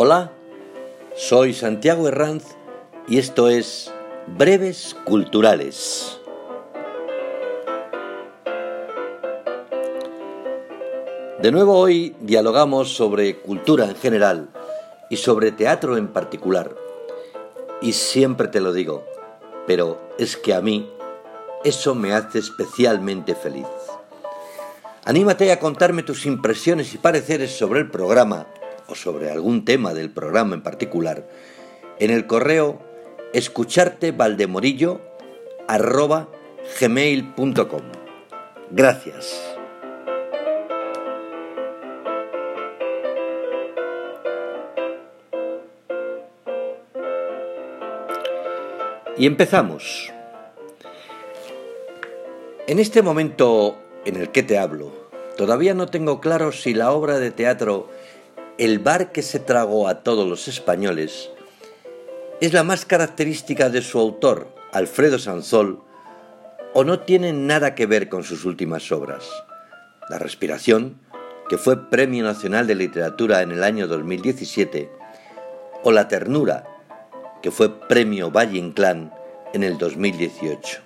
Hola, soy Santiago Herranz y esto es Breves Culturales. De nuevo hoy dialogamos sobre cultura en general y sobre teatro en particular. Y siempre te lo digo, pero es que a mí eso me hace especialmente feliz. Anímate a contarme tus impresiones y pareceres sobre el programa o sobre algún tema del programa en particular en el correo escuchartevaldemorillo@gmail.com. Gracias. Y empezamos. En este momento en el que te hablo, todavía no tengo claro si la obra de teatro El bar que se tragó a todos los españoles es la más característica de su autor, Alfredo Sanzol, o no tiene nada que ver con sus últimas obras. La Respiración, que fue Premio Nacional de Literatura en el año 2017, o La Ternura, que fue Premio Valle Inclán en el 2018.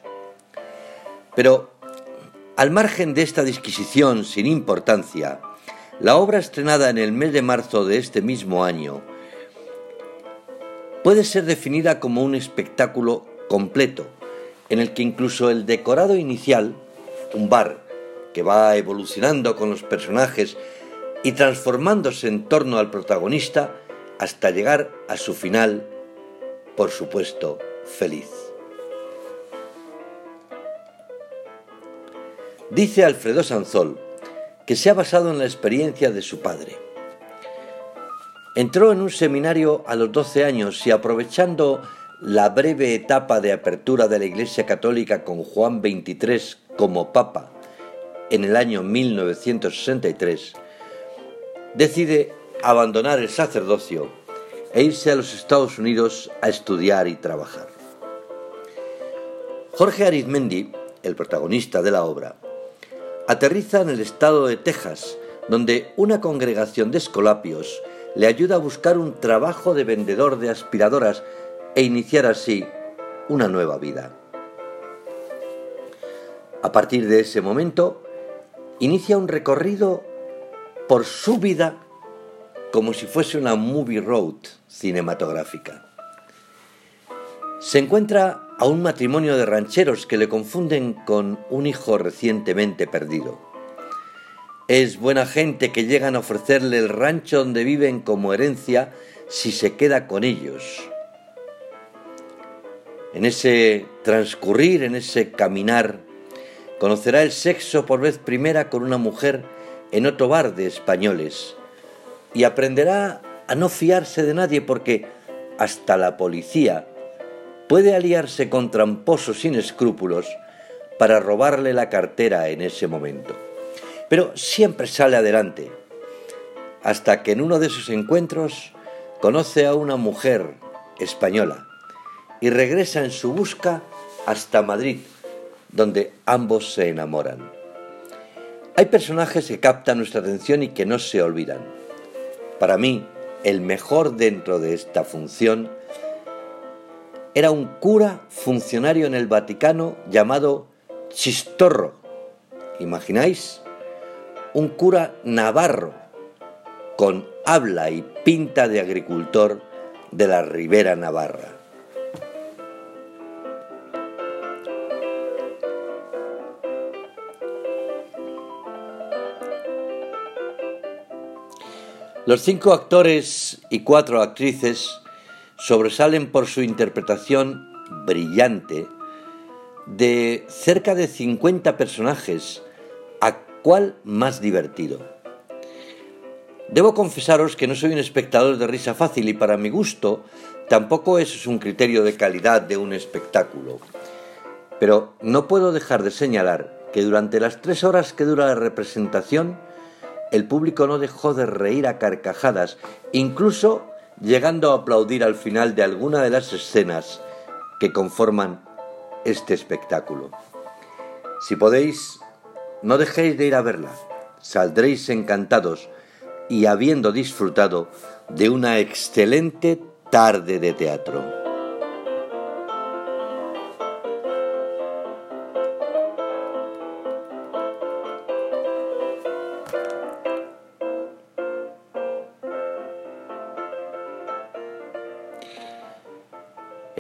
Pero, al margen de esta disquisición sin importancia, la obra estrenada en el mes de marzo de este mismo año puede ser definida como un espectáculo completo, en el que incluso el decorado inicial, un bar que va evolucionando con los personajes y transformándose en torno al protagonista hasta llegar a su final, por supuesto, feliz. Dice Alfredo Sanzol que se ha basado en la experiencia de su padre. Entró en un seminario a los 12 años y aprovechando la breve etapa de apertura de la Iglesia Católica con Juan XXIII como Papa en el año 1963, decide abandonar el sacerdocio e irse a los Estados Unidos a estudiar y trabajar. Jorge Arizmendi, el protagonista de la obra, Aterriza en el estado de Texas, donde una congregación de escolapios le ayuda a buscar un trabajo de vendedor de aspiradoras e iniciar así una nueva vida. A partir de ese momento, inicia un recorrido por su vida como si fuese una movie road cinematográfica. Se encuentra a un matrimonio de rancheros que le confunden con un hijo recientemente perdido. Es buena gente que llegan a ofrecerle el rancho donde viven como herencia si se queda con ellos. En ese transcurrir, en ese caminar, conocerá el sexo por vez primera con una mujer en otro bar de españoles y aprenderá a no fiarse de nadie porque hasta la policía puede aliarse con tramposos sin escrúpulos para robarle la cartera en ese momento. Pero siempre sale adelante, hasta que en uno de sus encuentros conoce a una mujer española y regresa en su busca hasta Madrid, donde ambos se enamoran. Hay personajes que captan nuestra atención y que no se olvidan. Para mí, el mejor dentro de esta función era un cura funcionario en el Vaticano llamado Chistorro. ¿Imagináis? Un cura navarro con habla y pinta de agricultor de la Ribera Navarra. Los cinco actores y cuatro actrices sobresalen por su interpretación brillante de cerca de 50 personajes, a cuál más divertido. Debo confesaros que no soy un espectador de risa fácil y para mi gusto tampoco eso es un criterio de calidad de un espectáculo. Pero no puedo dejar de señalar que durante las tres horas que dura la representación, el público no dejó de reír a carcajadas, incluso llegando a aplaudir al final de alguna de las escenas que conforman este espectáculo. Si podéis, no dejéis de ir a verla, saldréis encantados y habiendo disfrutado de una excelente tarde de teatro.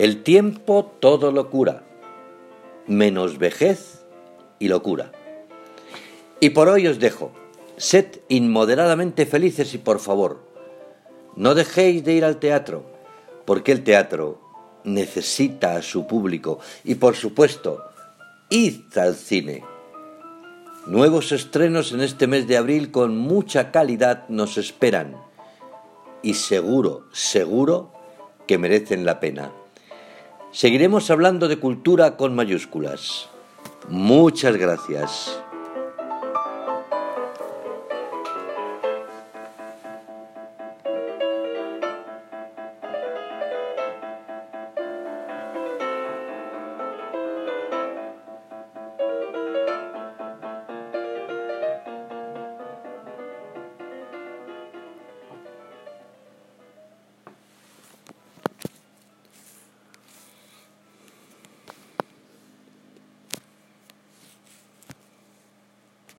El tiempo todo lo cura, menos vejez y locura. Y por hoy os dejo. Sed inmoderadamente felices y por favor, no dejéis de ir al teatro, porque el teatro necesita a su público. Y por supuesto, id al cine. Nuevos estrenos en este mes de abril con mucha calidad nos esperan. Y seguro, seguro que merecen la pena. Seguiremos hablando de cultura con mayúsculas. Muchas gracias.